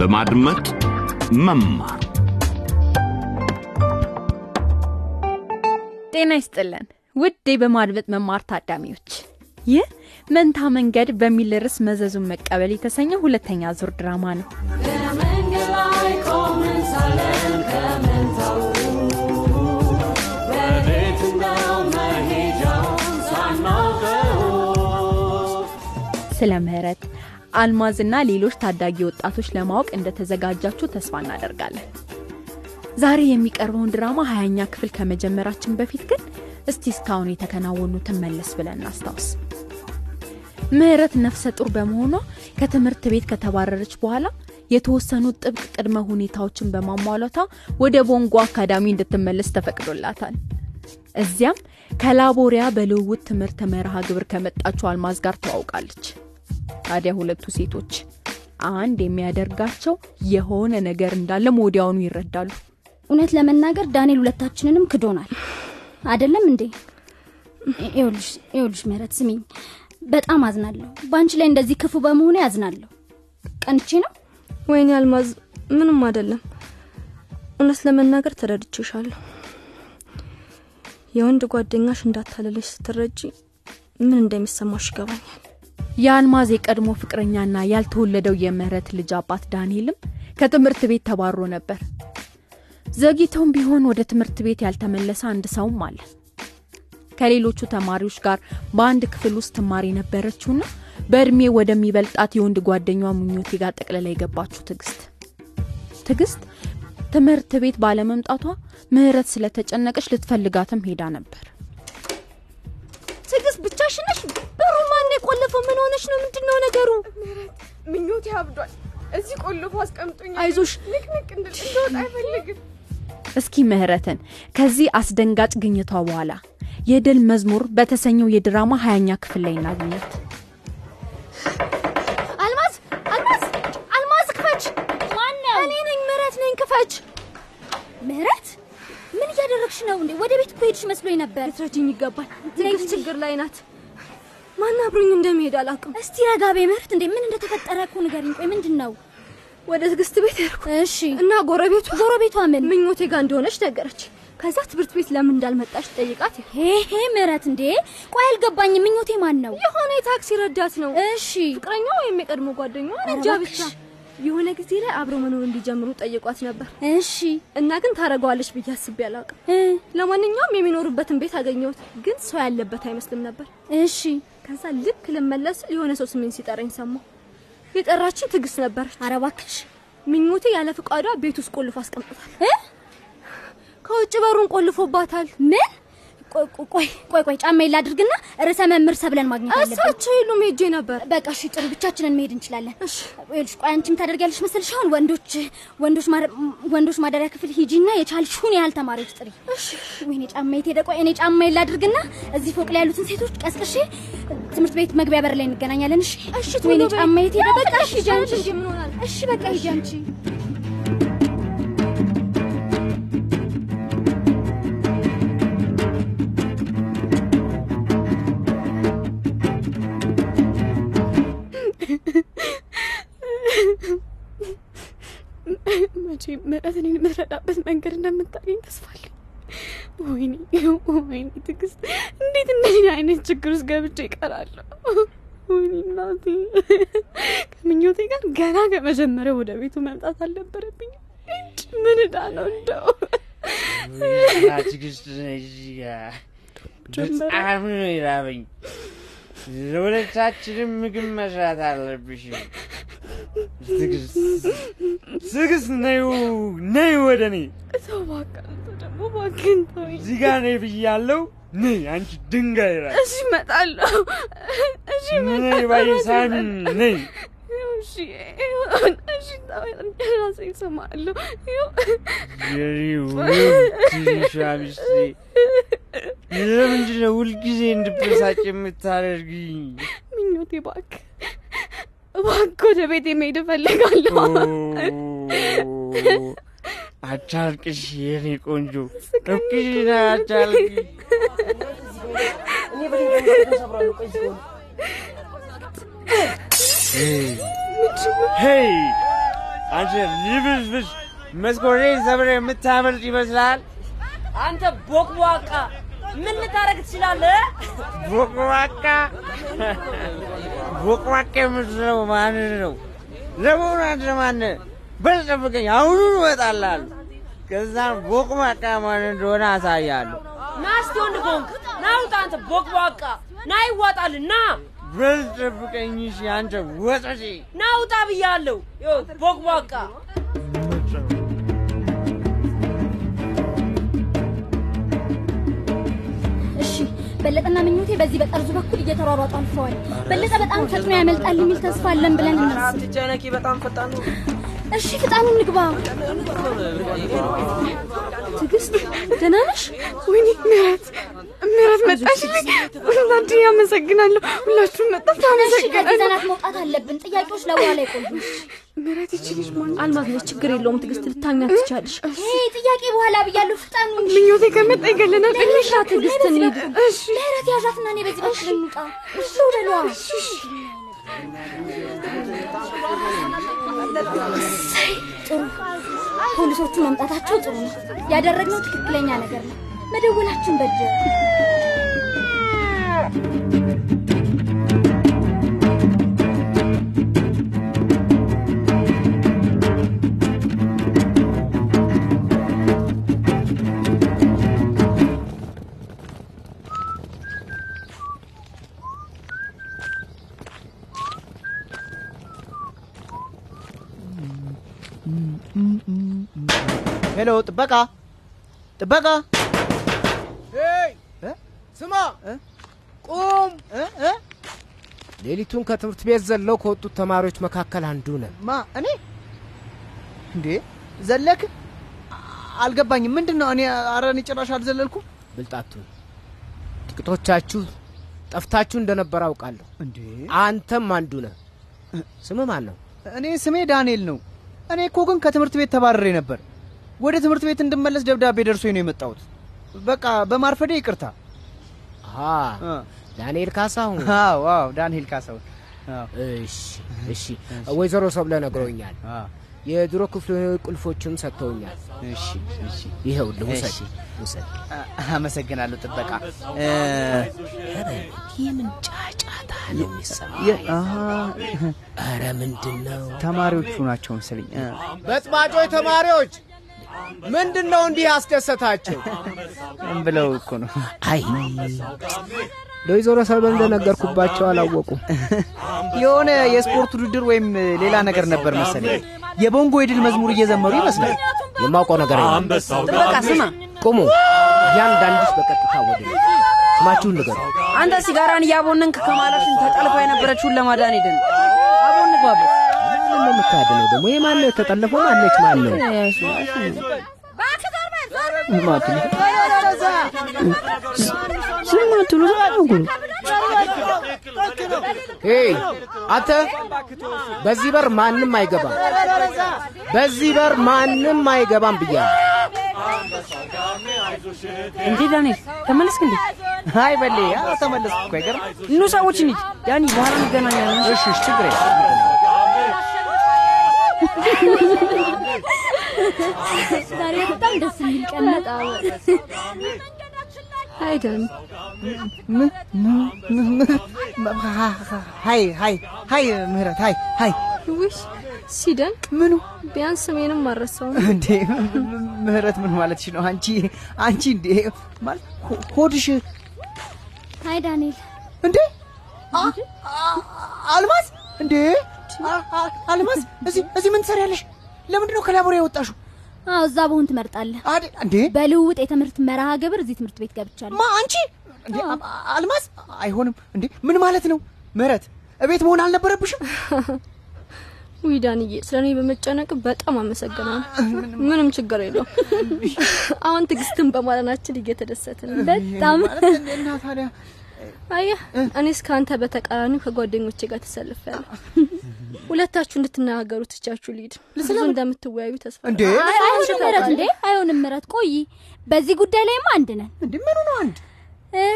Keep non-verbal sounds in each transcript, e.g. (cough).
በማድመጥ መማር። ጤና ይስጥልን። ውድ በማድመጥ መማር ታዳሚዎች ይህ መንታ መንገድ በሚል ርዕስ መዘዙን መቀበል የተሰኘ ሁለተኛ ዙር ድራማ ነው። ስለ ምህረት አልማዝና ሌሎች ታዳጊ ወጣቶች ለማወቅ እንደተዘጋጃችሁ ተስፋ እናደርጋለን። ዛሬ የሚቀርበውን ድራማ ሀያኛ ክፍል ከመጀመራችን በፊት ግን እስቲ እስካሁን የተከናወኑትን መለስ ብለን እናስታውስ። ምህረት ነፍሰ ጡር በመሆኗ ከትምህርት ቤት ከተባረረች በኋላ የተወሰኑ ጥብቅ ቅድመ ሁኔታዎችን በማሟላቷ ወደ ቦንጎ አካዳሚ እንድትመለስ ተፈቅዶላታል። እዚያም ከላቦሪያ በልውውጥ ትምህርት መርሃ ግብር ከመጣችው አልማዝ ጋር ተዋውቃለች ታዲያ ሁለቱ ሴቶች አንድ የሚያደርጋቸው የሆነ ነገር እንዳለ ወዲያውኑ ይረዳሉ። እውነት ለመናገር ዳንኤል ሁለታችንንም ክዶናል። አይደለም እንዴ? ይኸውልሽ ይኸውልሽ ምህረት ስሚኝ። በጣም አዝናለሁ። በአንቺ ላይ እንደዚህ ክፉ በመሆኑ ያዝናለሁ ቀንቼ ነው? ወይኔ አልማዝ ምንም አይደለም። እውነት ለመናገር ተረድቼሻለሁ። የወንድ ጓደኛሽ እንዳታለለሽ ስትረጂ ምን እንደሚሰማሽ ይገባኛል የአልማዝ የቀድሞ ፍቅረኛና ያልተወለደው የምህረት ልጅ አባት ዳንኤልም ከትምህርት ቤት ተባሮ ነበር። ዘግይተውም ቢሆን ወደ ትምህርት ቤት ያልተመለሰ አንድ ሰውም አለ። ከሌሎቹ ተማሪዎች ጋር በአንድ ክፍል ውስጥ ትማር የነበረችውና በእድሜ ወደሚበልጣት የወንድ ጓደኛዋ ምኞቴ ጋር ጠቅልላ የገባችው ትግስት ትግስት ትምህርት ቤት ባለመምጣቷ ምህረት ስለተጨነቀች ልትፈልጋትም ሄዳ ነበር። ትግስት ብቻሽን ነሽ? በሩ ማን የቆለፈው ምን ሆነሽ ነው? ምንድን ነው ነገሩ ምኞቴ አብዷል። እዚህ ቆልፎ አስቀምጦኛል። አይዞሽ። ንቅንቅ እንደወጣ አይፈልግም። እስኪ ምህረትን ከዚህ አስደንጋጭ ግኝቷ በኋላ የድል መዝሙር በተሰኘው የድራማ ሀያኛ ክፍል ላይ እናገኛት። አልማዝ አልማዝ አልማዝ ክፈች። ማነው? እኔ ነኝ። ምህረት ነኝ ክፈች። ምህረት? ምን እያደረግሽ ነው እንዴ? ወደ ቤት እኮ ሄድሽ መስሎኝ ነበር። ልትረጅኝ ይገባል። ትግስት ችግር ላይ ናት ማን አብሮኝ እንደሚሄድ አላውቅም። እስቲ ረጋቤ ምህረት እንዴ? ምን እንደተፈጠረ እኮ ንገሪኝ። ቆይ ምንድን ነው ወደ ትግስት ቤት ሄድኩ። እሺ። እና ጎረቤቱ ጎረቤቷ ምን? ምኞቴ ጋር እንደሆነች ነገረች። ከዛ ትምህርት ቤት ለምን እንዳልመጣች ጠይቃት ሄሄ ምህረት እንዴ? ቆይ አልገባኝም። ምኞቴ ማን ነው? የሆነ የታክሲ ረዳት ነው። እሺ። ፍቅረኛ ወይም የቀድሞ ጓደኛዋ ኧረ እንጃ ብቻ። የሆነ ጊዜ ላይ አብሮ መኖር እንዲጀምሩ ጠይቋት ነበር። እሺ። እና ግን ታረገዋለች ብዬ አስቤ አላውቅም። ለማንኛውም የሚኖሩበትን ቤት አገኘሁት። ግን ሰው ያለበት አይመስልም ነበር። እሺ ከዛ ልክ ልመለስ የሆነ ሰው ስሜን ሲጠራኝ ሰማሁ። የጠራችን ትግስት ነበረች። ኧረ እባክሽ። ምኞቴ ያለ ፍቃዷ ቤት ውስጥ ቆልፎ አስቀምጦታል እ? ከውጭ በሩን ቆልፎባታል። ምን ቆይ ቆይ ጫማ ላድርግና ርዕሰ መምህር ሰብለን ማግኘት አለብን። እሳቸው የሉም ሄጄ ነበር። በቃ እሺ ጥሩ ብቻችንን መሄድ እንችላለን። ይኸውልሽ ቆይ አንቺም ታደርጊያለሽ መሰልሽ? አሁን ወንዶች ወንዶች ወንዶች ማደሪያ ክፍል ሂጂና የቻልሽውን ያህል ተማሪዎች ጥሪ። ወይኔ ጫማ የት ሄደ ቆይ እኔ ጫማ ላድርግና እዚህ ፎቅ ላይ ያሉትን ሴቶች ቀስቅሼ ትምህርት ቤት መግቢያ በር ላይ እንገናኛለን። እሺ? እሺ ወይኔ ቶሎ በይ። ጫማ የት ሄደ በቃ እሺ ሂጂ አንቺ እሺ በቃ ሂጂ አንቺ መቼ ምዕረት እኔን የምትረዳበት መንገድ እንደምታገኝ ተስፋ አለኝ። ወይኔ ወይኔ ትዕግስት፣ እንዴት እንደዚህ አይነት ችግር ውስጥ ገብቼ ይቀራለሁ? ወይኔ እናቴ፣ ከምኞቴ ጋር ገና ከመጀመሪያው ወደ ቤቱ መምጣት አልነበረብኝ። ምን ዕዳ ነው እንደው ጋር በጣም ነው የራበኝ። ለሁለታችንም ምግብ መስራት አለብሽ። ትግስት ትግስት፣ ነይ ነይ ወደ እኔ ሰው አንተ ደግሞ ተወኝ። እዚህ ጋር ነይ ብያለሁ። ነይ አንቺ ድንጋይ ራ እሺ እመጣለሁ። እሺ ነይ እመጣለሁ። ነይ ውብ ትንሿ ሚስቴ ለምንድን ነው ሁልጊዜ እንድበሳጭ የምታደርግኝ? ምኞቴ እባክህ እባክህ ወደ ቤት መሄድ እፈልጋለሁ። አቻልቅሽ የኔ ቆንጆ እብቅሽና አቻልቅሽ ሄይ አንተ ልብስብስ መስኮቴን ሰብረ የምታመልጥ ይመስላል። አንተ ቦቅቧቃ ምን ልታረግ ትችላለህ? ቦቅቧቃ ቦቅቧቃ የምትለው ማንን ነው? ለመሆኑ አንተ ማነህ? በል ጠብቀኝ፣ አሁኑን እመጣልሃለሁ። ከዛም ቦቅቧቃ ማን እንደሆነ አሳያለሁ። ና እስቲ ወንድ ከሆንክ ና ውጣ። አንተ ቦቅቧቃ ና ይዋጣልን። ና በል ጠብቀኝ እሺ፣ አንተ ወጠጤ። ና ውጣ ብያለሁ። ቦቅቧቃ በለጠና ምኞቴ በዚህ በጠርዙ በኩል እየተሯሯጡ አልፈዋል። በለጠ በጣም ፈጥኖ ያመልጣል የሚል ተስፋ አለን ብለን እናስብ። አትጨነቂ፣ በጣም ፈጣን ነው። እሺ ፍጣኑ እንግባ። ትዕግስት ደህና ነሽ? ወይኔ ምህረት ምህረት መጣሽልኝ። ሁላችሁ ያመሰግናለሁ። ሁላችሁም መጣችሁ አመሰግናለሁ። ዘናት መውጣት አለብን። ጥያቄዎች ለበኋላ ይቆዩ። ምህረት ይቺ ልጅ አልማዝ ነች። ችግር የለውም ትዕግስት፣ ልታምኛት ትቻለሽ። ይሄ ጥያቄ በኋላ ብያለሁ። እንጂ ምኞቴ ከመጣ ይገለናል። ለሌላ ትዕግስት እንሂድ። እሺ ምህረት ያዣትና እኔ በዚህ በኩል እንውጣ። እሱ በሏ። እሰይ፣ ጥሩ ፖሊሶቹ መምጣታቸው ጥሩ ነው። ያደረግነው ትክክለኛ ነገር ነው። መደወላችን በጀ ሄሎ፣ ጥበቃ? ጥበቃ፣ ስማ ቁም! ሌሊቱን ከትምህርት ቤት ዘለው ከወጡት ተማሪዎች መካከል አንዱ ነህ። ማ እኔ? እንዴ ዘለክ? አልገባኝም። ምንድን ነው? እኔ ኧረ እኔ ጭራሽ አልዘለልኩም። ብልጣቱን ጥቂቶቻችሁ ጠፍታችሁ እንደነበር አውቃለሁ። እንዴ አንተም አንዱ ነህ። ስምህ ማን ነው? እኔ ስሜ ዳንኤል ነው። እኔ እኮ ግን ከትምህርት ቤት ተባረሬ ነበር። ወደ ትምህርት ቤት እንድመለስ ደብዳቤ ደርሶኝ ነው የመጣሁት። በቃ በማርፈዴ ይቅርታ። ዳንኤል ካሳሁን። አዎ ዳንኤል ካሳሁን። እሺ እሺ። ወይዘሮ ሰብለ ነግረውኛል። የድሮ ክፍል ቁልፎችም ሰጥተውኛል። እሺ እሺ። ይኸውልህ ውሰድ ውሰድ። አመሰግናለሁ ጥበቃ። የምን ጫጫታ ነው የሚሰማው? ኧረ ምንድን ነው? ተማሪዎቹ ናቸው መሰለኝ። በጥባጮች ተማሪዎች ምንድን ነው እንዲህ ያስደሰታቸው? ምን ብለው እኮ ነው? አይ ለወይዘሮ ሰብለ እንደነገርኩባቸው አላወቁም። የሆነ የስፖርት ውድድር ወይም ሌላ ነገር ነበር መሰለኝ። የቦንጎ የድል መዝሙር እየዘመሩ ይመስላል። የማውቀው ነገር ጥበቃ ስማ፣ ቁሙ! እያንዳንድሽ በቀጥታ ወደ ስማችሁን ንገሩ። አንተ ሲጋራን እያቦነንክ ከማለፍን ተጠልፋ የነበረችውን ለማዳን ሄደን ማን ነው ደግሞ? የማን ነው የተጠለፈው? ማነች? ማን ነው? ሄይ አንተ፣ በዚህ በር ማንም አይገባም። በዚህ በር ማንም አይገባም ብያለሁ። እንዴ ዳንኤል ተመለስክ እንዴ? አይ በሌ ተመለስኩ እኮ አይገርም። ኑ ሰዎች እንሂድ። ዳኒ በኋላ እንገናኛለን። እሺ እሺ፣ ችግር የለም። ዛሬ በጣም ደስ የሚል ቀን ነው። አይደል hi hi hi ምህረት hi hi። ውይ ሲደንቅ ምኑ? ቢያንስ ስሜንም አልረሳውም። እንዴ ምህረት ምን ማለትሽ ነው? አንቺ አንቺ እንዴ? ማለት ሆድሽ hi ዳንኤል፣ እንዴ? አልማዝ? እንዴ አልማዝ እዚህ እዚህ ምን ትሰሪያለሽ? ለምንድን ነው ከላቦራ የወጣሽው? አዎ እዛ በሆን ትመርጣለህ። እንዴ በልውውጥ የትምህርት መርሃ ግብር እዚህ ትምህርት ቤት ገብቻለሁ። ማ አንቺ አልማዝ አይሆንም። እንዴ ምን ማለት ነው? ምህረት እቤት መሆን አልነበረብሽም? (laughs) ውይ ዳንዬ፣ ስለ እኔ በመጨነቅ በጣም አመሰግናለሁ። ምንም (laughs) ችግር የለውም። (laughs) አሁን ትዕግስትን በማለናችን እየተደሰትን ነው። በጣም እና ታዲያ አየህ፣ እኔስ ከአንተ በተቃራኒው ከጓደኞቼ ጋር ተሰልፌያለሁ። ሁለታችሁ እንድትነጋገሩ ትቻችሁ ልሂድ። ብዙ እንደምትወያዩ ተስፋ እንዴ አይ- አይሆንም ምረት፣ እንዴ አይሆንም ምረት። ቆይ በዚህ ጉዳይ ላይማ አንድ ነን። እንዴ ምኑ ነው አንድ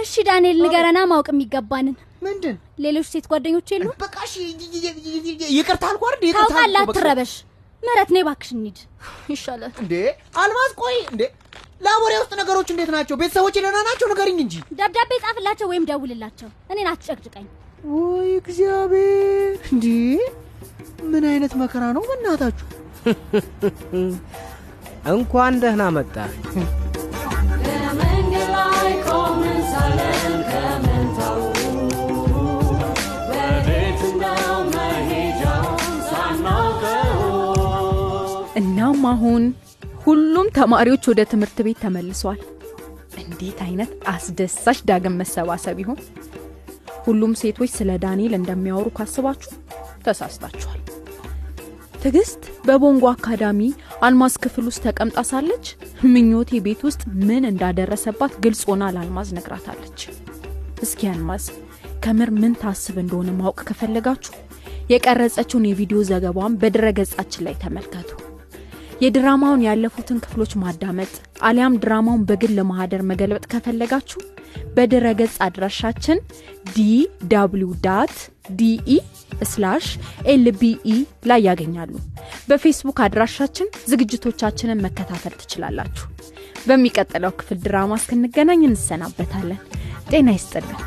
እሺ ዳንኤል ንገረና፣ ማወቅ የሚገባንን ምንድን ሌሎች ሴት ጓደኞች የሉ? በቃ እሺ ይቅርታ አልኩ አይደል? ይቅርታ አትረበሽ። ምህረት ነይ እባክሽ እንሂድ። ይሻላል። እንዴ አልማዝ ቆይ እንዴ ላቦሬ ውስጥ ነገሮች እንዴት ናቸው? ቤተሰቦች ደህና ናቸው? ንገሪኝ እንጂ። ደብዳቤ ጻፍላቸው ወይም ደውልላቸው። እኔን አትጨቅጭቀኝ። ወይ እግዚአብሔር! እንዴ ምን አይነት መከራ ነው በእናታችሁ? (laughs) እንኳን ደህና መጣ። በመንገድ ላይ ቆመን ሳለን ወዴት መሄጃውን ሳናውቀው እናም አሁን ሁሉም ተማሪዎች ወደ ትምህርት ቤት ተመልሰዋል። እንዴት አይነት አስደሳች ዳግም መሰባሰብ ይሆን? ሁሉም ሴቶች ስለ ዳንኤል እንደሚያወሩ ካስባችሁ ተሳስታችኋል። ትዕግስት በቦንጎ አካዳሚ አልማዝ ክፍል ውስጥ ተቀምጣ ሳለች ምኞቴ ቤት ውስጥ ምን እንዳደረሰባት ግልጽ ሆና ለአልማዝ ነግራታለች። እስኪ አልማዝ ከምር ምን ታስብ እንደሆነ ማወቅ ከፈለጋችሁ የቀረጸችውን የቪዲዮ ዘገባዋን በድረ ገጻችን ላይ ተመልከቱ። የድራማውን ያለፉትን ክፍሎች ማዳመጥ አሊያም ድራማውን በግል ማህደር መገልበጥ ከፈለጋችሁ በድረ ገጽ አድራሻችን DW dot DE slash LBE ላይ ያገኛሉ። በፌስቡክ አድራሻችን ዝግጅቶቻችንን መከታተል ትችላላችሁ። በሚቀጥለው ክፍል ድራማ እስክንገናኝ እንሰናበታለን። ጤና ይስጥልን።